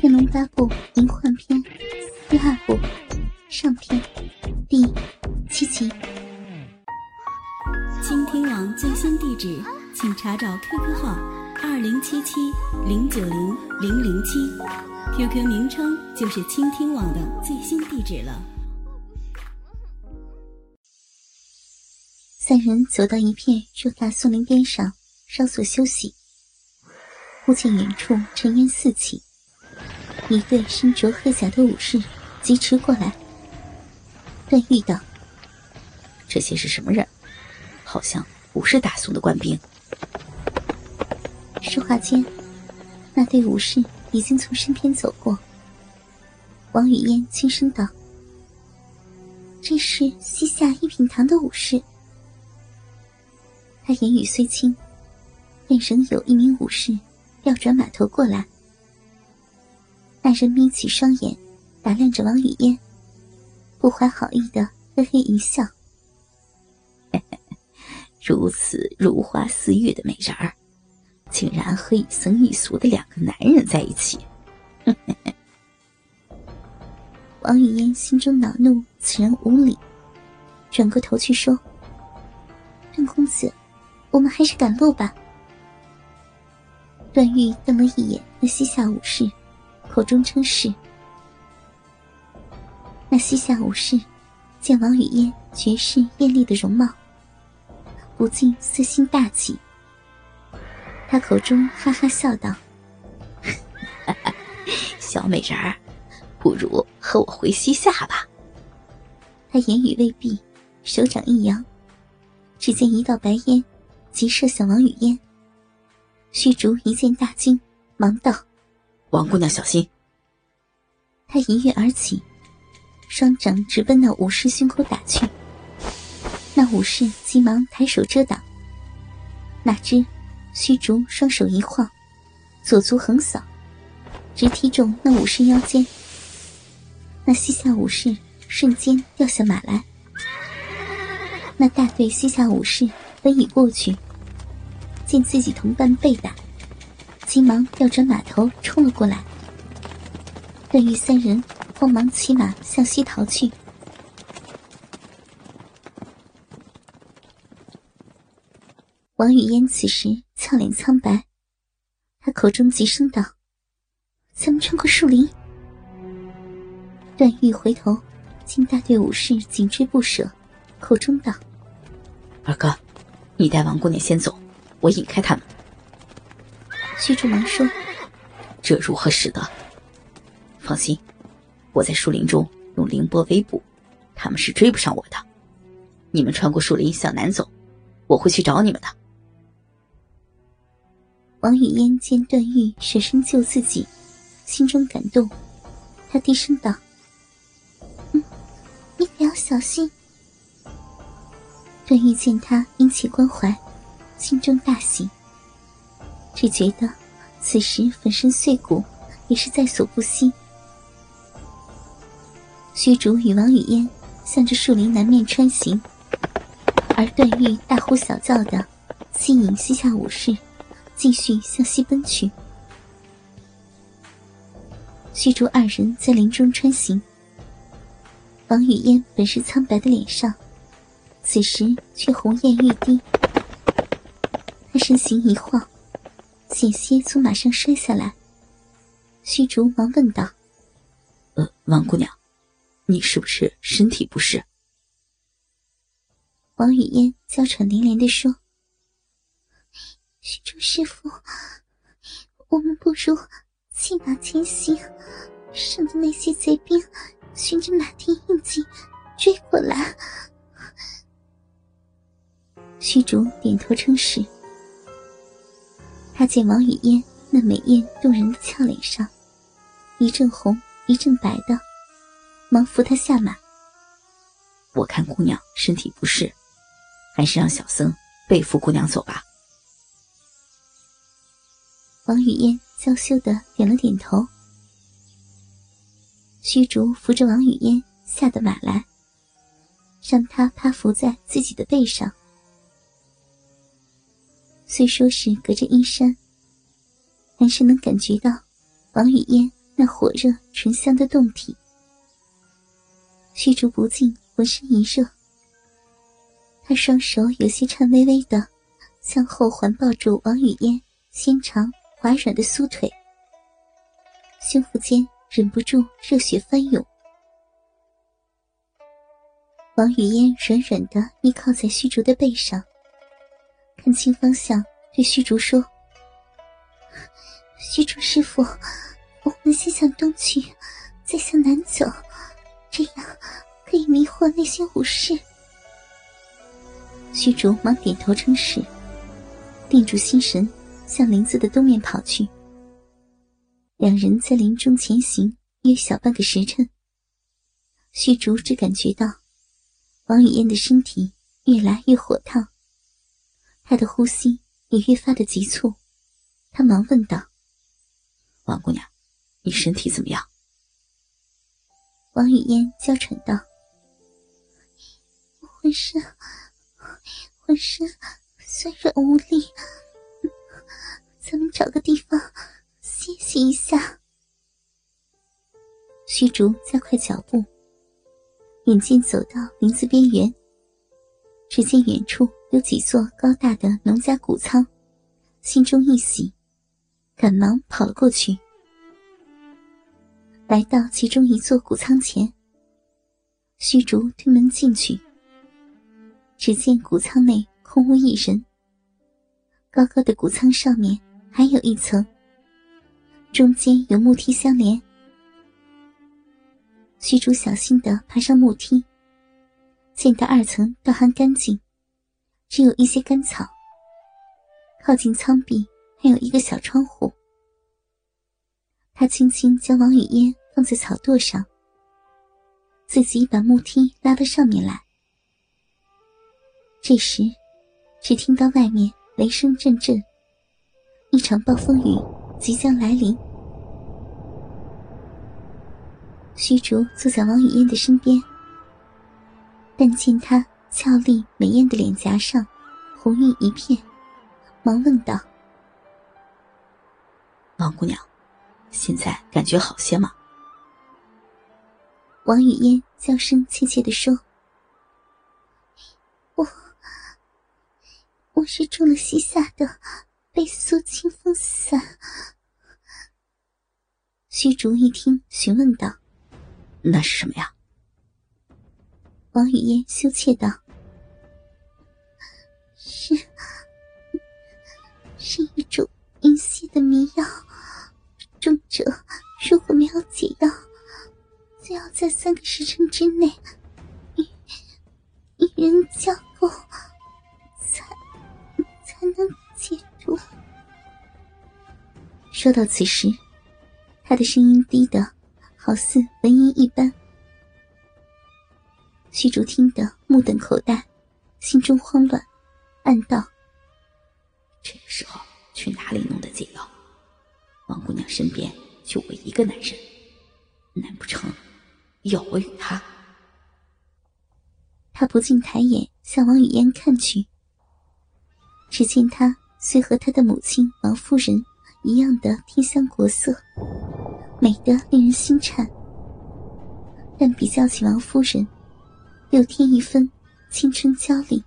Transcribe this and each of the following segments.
《天龙八部灵幻篇》第二部上篇第七集。倾听网最新地址，请查找 QQ 号二零七七零九零零零七，QQ 名称就是倾听网的最新地址了。三人走到一片偌大松林边上，稍作休息。忽见远处尘烟四起。一对身着褐甲的武士疾驰过来。段誉道：“这些是什么人？好像不是大宋的官兵。”说话间，那对武士已经从身边走过。王语嫣轻声道：“这是西夏一品堂的武士。”他言语虽轻，但仍有一名武士调转马头过来。那人眯起双眼，打量着王语嫣，不怀好意的嘿嘿一笑：“ 如此如花似玉的美人儿，竟然和一僧一俗的两个男人在一起。”王语嫣心中恼怒，此人无礼，转过头去说：“段公子，我们还是赶路吧。”段誉瞪了一眼那西夏武士。口中称是。那西夏武士见王语嫣绝世艳丽的容貌，不禁私心大起。他口中哈哈笑道：“小美人儿，不如和我回西夏吧。”他言语未毕，手掌一扬，只见一道白烟急射向王语嫣。虚竹一见大惊，忙道。王姑娘小心！他一跃而起，双掌直奔那武士胸口打去。那武士急忙抬手遮挡，哪知虚竹双手一晃，左足横扫，直踢中那武士腰间。那西夏武士瞬间掉下马来。那大队西夏武士本已过去，见自己同伴被打。急忙调转马头冲了过来，段誉三人慌忙骑马向西逃去。王语嫣此时俏脸苍白，他口中急声道：“咱们穿过树林。”段誉回头见大队武士紧追不舍，口中道：“二哥，你带王姑娘先走，我引开他们。”虚竹忙说：“这如何使得？放心，我在树林中用凌波围捕，他们是追不上我的。你们穿过树林向南走，我会去找你们的。”王语嫣见段誉舍身救自己，心中感动，她低声道：“嗯，你可要小心。”段誉见他殷切关怀，心中大喜。只觉得此时粉身碎骨也是在所不惜。虚竹与王语嫣向着树林南面穿行，而段誉大呼小叫的吸引西夏武士继续向西奔去。虚竹二人在林中穿行，王语嫣本是苍白的脸上，此时却红艳欲滴。他身形一晃。险些从马上摔下来，虚竹忙问道：“呃，王姑娘，你是不是身体不适？”王语嫣娇喘连连的说：“虚竹师傅，我们不如弃马前行，省得那些贼兵循着马蹄印记追过来。”虚竹点头称是。他见王语嫣那美艳动人的俏脸上，一阵红一阵白的，忙扶她下马。我看姑娘身体不适，还是让小僧背负姑娘走吧。王语嫣娇羞的点了点头。虚竹扶着王语嫣下的马来，让她趴伏在自己的背上。虽说是隔着衣衫，还是能感觉到王语嫣那火热醇香的胴体。虚竹不禁浑身一热，他双手有些颤巍巍的向后环抱住王语嫣纤长滑软的酥腿，胸腹间忍不住热血翻涌。王语嫣软软的依靠在虚竹的背上，看清方向，对虚竹说：“虚竹师傅，我们先向东去，再向南走，这样可以迷惑那些武士。”虚竹忙点头称是，定住心神，向林子的东面跑去。两人在林中前行约小半个时辰，虚竹只感觉到。王语嫣的身体越来越火烫，她的呼吸也越发的急促。他忙问道：“王姑娘，你身体怎么样？”王语嫣娇喘道：“我浑身浑身酸软无力，咱们找个地方歇息一下。”虚竹加快脚步。眼见走到林子边缘，只见远处有几座高大的农家谷仓，心中一喜，赶忙跑了过去。来到其中一座谷仓前，虚竹推门进去，只见谷仓内空无一人。高高的谷仓上面还有一层，中间有木梯相连。虚竹小心的爬上木梯，见到二层倒还干净，只有一些干草。靠近舱壁还有一个小窗户。他轻轻将王语嫣放在草垛上，自己把木梯拉到上面来。这时，只听到外面雷声阵阵，一场暴风雨即将来临。虚竹坐在王语嫣的身边，但见她俏丽美艳的脸颊上红晕一片，忙问道：“王姑娘，现在感觉好些吗？”王语嫣娇声怯怯的说：“我，我是中了西夏的被苏清风散。”虚竹一听，询问道。那是什么呀？王语嫣羞怯道：“ 是，是一种阴邪的迷药。重者如果没有解药，就要在三个时辰之内与与人交媾，才才能解毒。”说到此时，他的声音低的。好似蚊音一般，虚竹听得目瞪口呆，心中慌乱，暗道：“这个时候去哪里弄的解药？王姑娘身边就我一个男人，难不成要我与他？”他不禁抬眼向王语嫣看去，只见她虽和他的母亲王夫人一样的天香国色。美得令人心颤，但比较起王夫人，又添一分青春娇丽。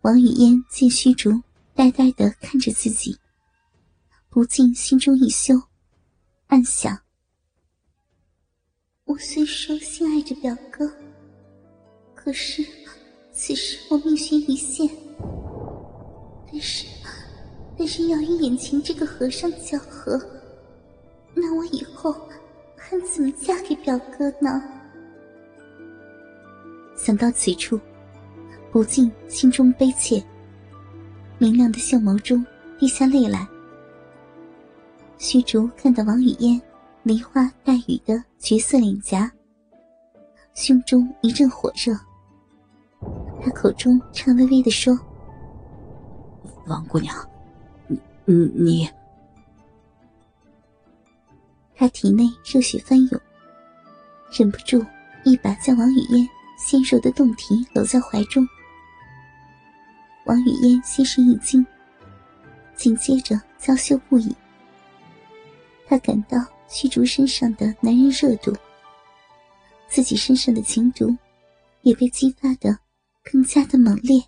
王语嫣见虚竹呆呆的看着自己，不禁心中一羞，暗想：我虽说心爱着表哥，可是此时我命悬一线，但是。但是要与眼前这个和尚交合，那我以后还怎么嫁给表哥呢？想到此处，不禁心中悲切，明亮的秀眸中滴下泪来。虚竹看到王语嫣梨花带雨的绝色脸颊，胸中一阵火热，他口中颤巍巍的说：“王姑娘。”你，你。他体内热血翻涌，忍不住一把将王语嫣纤柔的胴体搂在怀中。王语嫣心神一惊，紧接着娇羞不已，他感到虚竹身上的男人热度，自己身上的情毒也被激发的更加的猛烈。